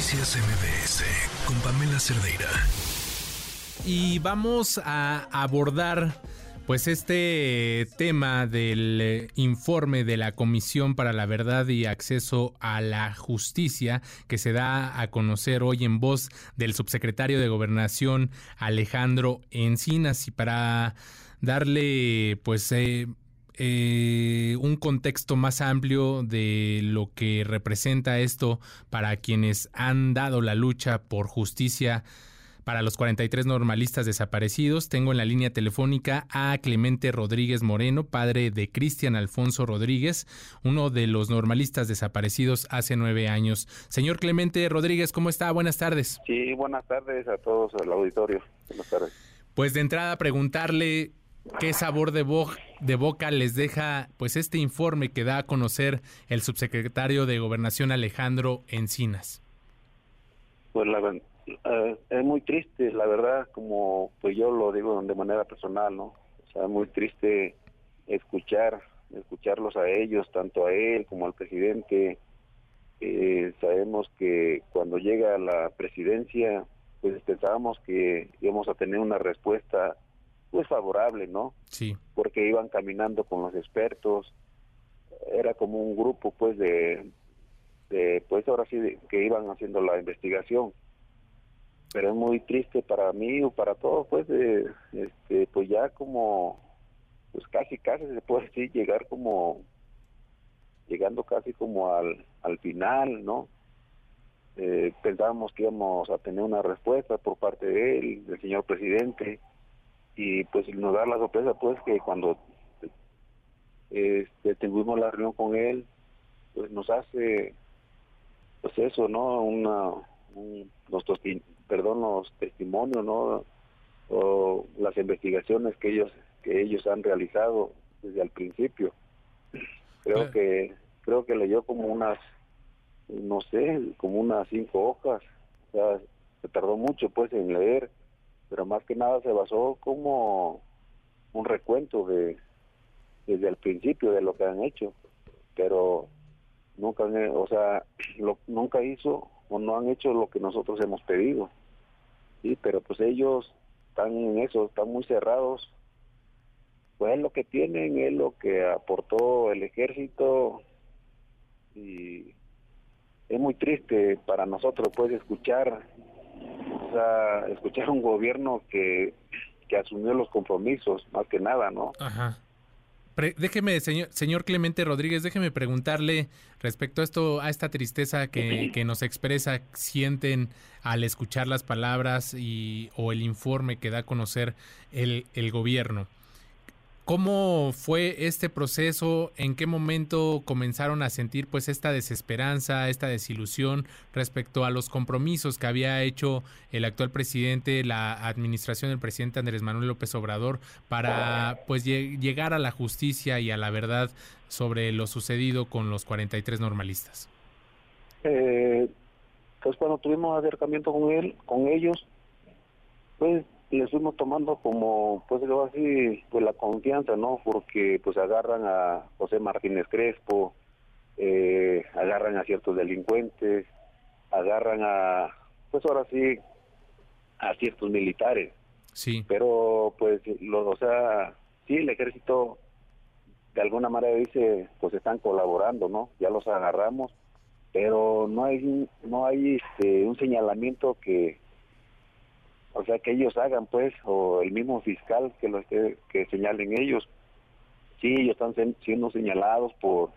Noticias MBS con Pamela Cerdeira. Y vamos a abordar pues este tema del eh, informe de la Comisión para la Verdad y Acceso a la Justicia que se da a conocer hoy en voz del subsecretario de Gobernación Alejandro Encinas y para darle pues eh, eh, un contexto más amplio de lo que representa esto para quienes han dado la lucha por justicia para los 43 normalistas desaparecidos. Tengo en la línea telefónica a Clemente Rodríguez Moreno, padre de Cristian Alfonso Rodríguez, uno de los normalistas desaparecidos hace nueve años. Señor Clemente Rodríguez, ¿cómo está? Buenas tardes. Sí, buenas tardes a todos, al auditorio. Buenas tardes. Pues de entrada preguntarle qué sabor de, de boca les deja pues este informe que da a conocer el subsecretario de Gobernación Alejandro Encinas. Pues la, uh, es muy triste, la verdad, como pues yo lo digo de manera personal, ¿no? Sea, muy triste escuchar, escucharlos a ellos, tanto a él como al presidente. Eh, sabemos que cuando llega la presidencia, pues pensábamos que íbamos a tener una respuesta pues favorable, ¿no? Sí. Porque iban caminando con los expertos, era como un grupo pues de, de pues ahora sí que iban haciendo la investigación. Pero es muy triste para mí o para todos pues de, este pues ya como pues casi casi se puede decir llegar como llegando casi como al al final, ¿no? Eh, pensábamos que íbamos a tener una respuesta por parte de él, del señor presidente, y pues nos da la sorpresa pues que cuando este, tuvimos la reunión con él pues nos hace pues eso no una los perdón los testimonios no o las investigaciones que ellos que ellos han realizado desde el principio. Creo que creo que leyó como unas no sé como unas cinco hojas. O sea se tardó mucho pues en leer pero más que nada se basó como un recuento de desde el principio de lo que han hecho, pero nunca, o sea, nunca hizo o no han hecho lo que nosotros hemos pedido. Sí, pero pues ellos están en eso, están muy cerrados. Pues es lo que tienen, es lo que aportó el ejército y es muy triste para nosotros pues escuchar a escuchar un gobierno que, que asumió los compromisos, más que nada, ¿no? Ajá. déjeme, señor, señor Clemente Rodríguez, déjeme preguntarle respecto a esto, a esta tristeza que, que, nos expresa, sienten al escuchar las palabras y, o el informe que da a conocer el, el gobierno. ¿Cómo fue este proceso? ¿En qué momento comenzaron a sentir pues esta desesperanza, esta desilusión respecto a los compromisos que había hecho el actual presidente, la administración del presidente Andrés Manuel López Obrador para pues llegar a la justicia y a la verdad sobre lo sucedido con los 43 normalistas? Eh, pues cuando tuvimos acercamiento con él, con ellos, pues les fuimos tomando como, pues digo así, pues la confianza, ¿no? Porque pues agarran a José Martínez Crespo, eh, agarran a ciertos delincuentes, agarran a, pues ahora sí, a ciertos militares. Sí. Pero pues, los, o sea, sí, el ejército de alguna manera dice, pues están colaborando, ¿no? Ya los agarramos, pero no hay, no hay este, un señalamiento que o sea que ellos hagan pues o el mismo fiscal que lo esté que señalen ellos. Sí ellos están siendo señalados por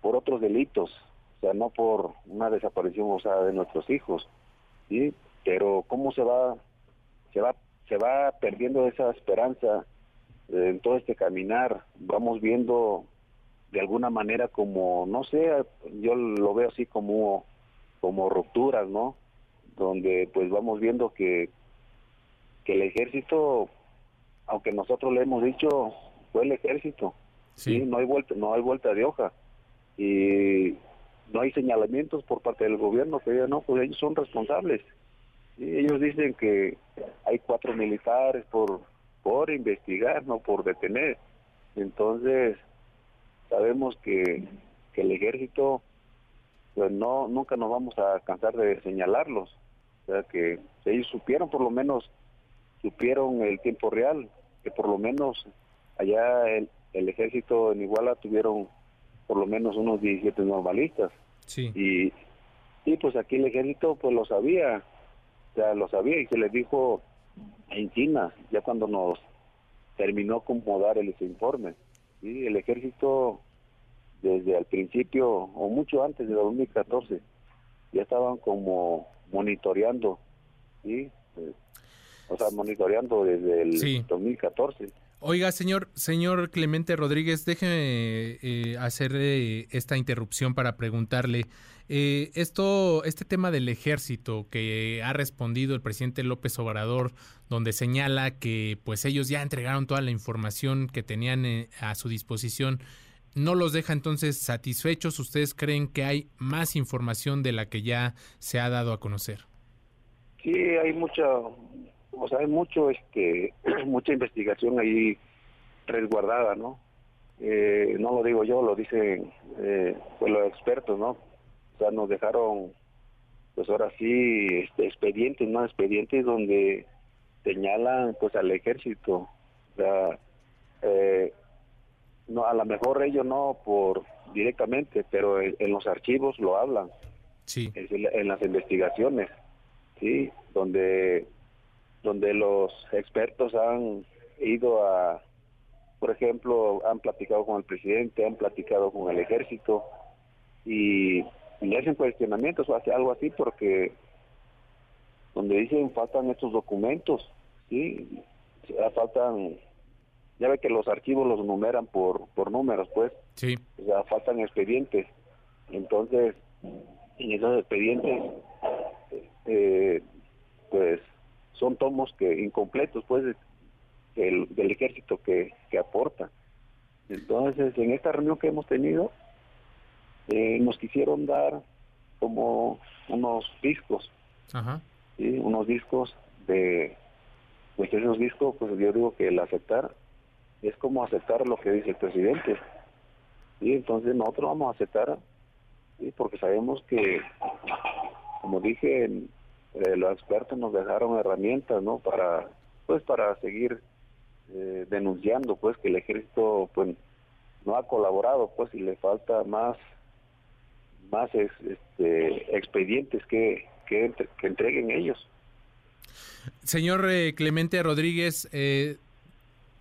por otros delitos o sea no por una desaparición o de nuestros hijos sí pero cómo se va se va se va perdiendo esa esperanza en todo este caminar vamos viendo de alguna manera como no sé yo lo veo así como como rupturas no donde pues vamos viendo que, que el ejército, aunque nosotros le hemos dicho, fue el ejército, sí. no hay vuelta, no hay vuelta de hoja y no hay señalamientos por parte del gobierno que no, pues ellos son responsables. y ellos dicen que hay cuatro militares por por investigar, no por detener. Entonces sabemos que, que el ejército no nunca nos vamos a cansar de señalarlos. O sea que ellos supieron por lo menos supieron el tiempo real, que por lo menos allá el, el ejército en Iguala tuvieron por lo menos unos 17 normalistas. Sí. Y, y pues aquí el ejército pues lo sabía, o sea, lo sabía y se les dijo en China, ya cuando nos terminó como dar ese informe. ¿sí? El ejército desde el principio o mucho antes de 2014 ya estaban como monitoreando, ¿sí? Pues, o sea, monitoreando desde el Sí. 2014. Oiga, señor, señor Clemente Rodríguez, déjeme eh, hacer eh, esta interrupción para preguntarle. eh, esto, este tema del ejército que ha respondido el presidente López Obrador, donde señala que pues ellos ya entregaron toda la información que tenían eh, a su disposición, ¿no los deja entonces satisfechos? ¿Ustedes creen que hay más información de la que ya se ha dado a conocer? Sí, hay mucha, o sea, hay mucho, este, mucha investigación ahí resguardada, ¿no? Eh, no lo digo yo, lo dicen eh, pues los expertos, ¿no? O sea, nos dejaron, pues ahora sí, este, expedientes, ¿no? Expedientes donde señalan, pues, al ejército. O sea, eh, no, a lo mejor ellos no por directamente, pero en, en los archivos lo hablan, Sí, es en, la- en las investigaciones, sí, donde donde los expertos han ido a, por ejemplo, han platicado con el presidente, han platicado con el ejército y, le hacen cuestionamientos o hace algo así porque donde dicen faltan estos documentos, sí, faltan, ya ve que los archivos los numeran por por números, pues, sí, o sea, faltan expedientes. Entonces, en esos expedientes, eh, pues, son tomos que incompletos, pues, del, del ejército que, que aporta. Entonces, en esta reunión que hemos tenido, eh, nos quisieron dar como unos discos, ajá, ¿sí? unos discos de, pues esos discos, pues yo digo que el aceptar es como aceptar lo que dice el presidente. Y entonces nosotros vamos a aceptar, ¿sí? porque sabemos que, como dije, eh, los expertos nos dejaron herramientas, ¿no? Para, pues, para seguir eh, denunciando, pues, que el ejército, pues, no ha colaborado, pues, y le falta más, más es- este, expedientes que, que, entre- que entreguen ellos. Señor eh, Clemente Rodríguez, eh,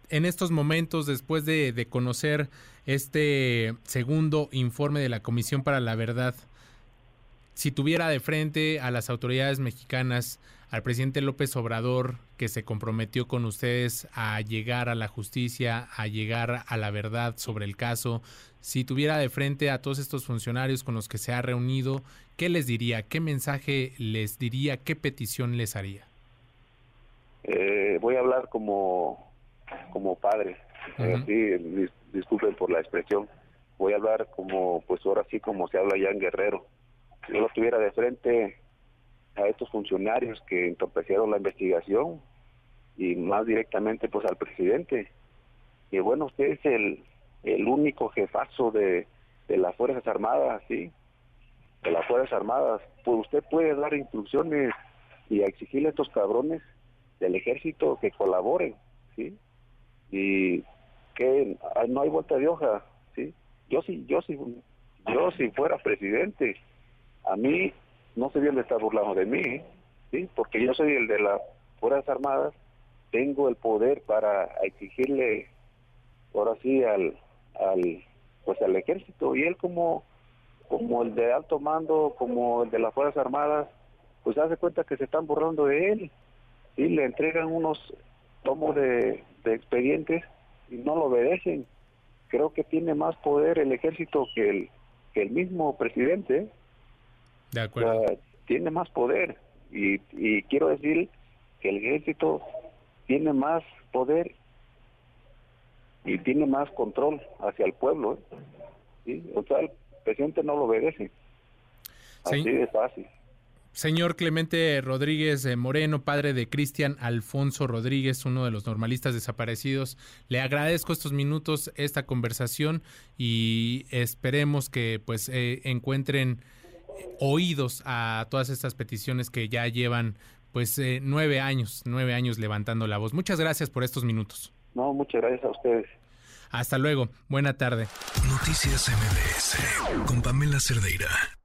en estos momentos, después de, conocer este segundo informe de la Comisión para la Verdad, si tuviera de frente a las autoridades mexicanas, al presidente López Obrador, que se comprometió con ustedes a llegar a la justicia, a llegar a la verdad sobre el caso, si tuviera de frente a todos estos funcionarios con los que se ha reunido, ¿qué les diría? ¿Qué mensaje les diría? ¿Qué petición les haría? Eh, voy a hablar como, como padre, eh, sí, dis- disculpen por la expresión, voy a hablar como, pues ahora sí como se habla ya en Guerrero. Si yo lo tuviera de frente a estos funcionarios que entorpecieron la investigación y más directamente pues al presidente. Y bueno, usted es el, el único jefazo de, de las Fuerzas Armadas, ¿sí? De las Fuerzas Armadas. Pues usted puede dar instrucciones y exigirle a estos cabrones del ejército que colaboren, ¿sí? Y que ah, no hay vuelta de hoja, ¿sí? Yo sí, yo sí, yo si fuera presidente, a mí no se deben de estar burlando de mí, ¿sí? Porque yo soy el de las Fuerzas Armadas, tengo el poder para exigirle, ahora sí, al, al, pues al ejército, y él como, como el de alto mando, como el de las Fuerzas Armadas, pues hace cuenta que se están burlando de él, y le entregan unos tomos de, de expedientes y no lo obedecen. Creo que tiene más poder el ejército que el, que el mismo presidente. De O acuerdo. sea, tiene más poder. Y, y quiero decir que el ejército tiene más poder y tiene más control hacia el pueblo. ¿eh? ¿Sí? O sea, el presidente no lo obedece. Así Sí. de fácil. Señor Clemente Rodríguez eh, Moreno, padre de Cristian Alfonso Rodríguez, uno de los normalistas desaparecidos, le agradezco estos minutos, esta conversación y esperemos que pues eh, encuentren oídos a todas estas peticiones que ya llevan pues eh, nueve años, nueve años levantando la voz. Muchas gracias por estos minutos. No, muchas gracias a ustedes. Hasta luego. Buena tarde. Noticias MBS con Pamela Cerdeira.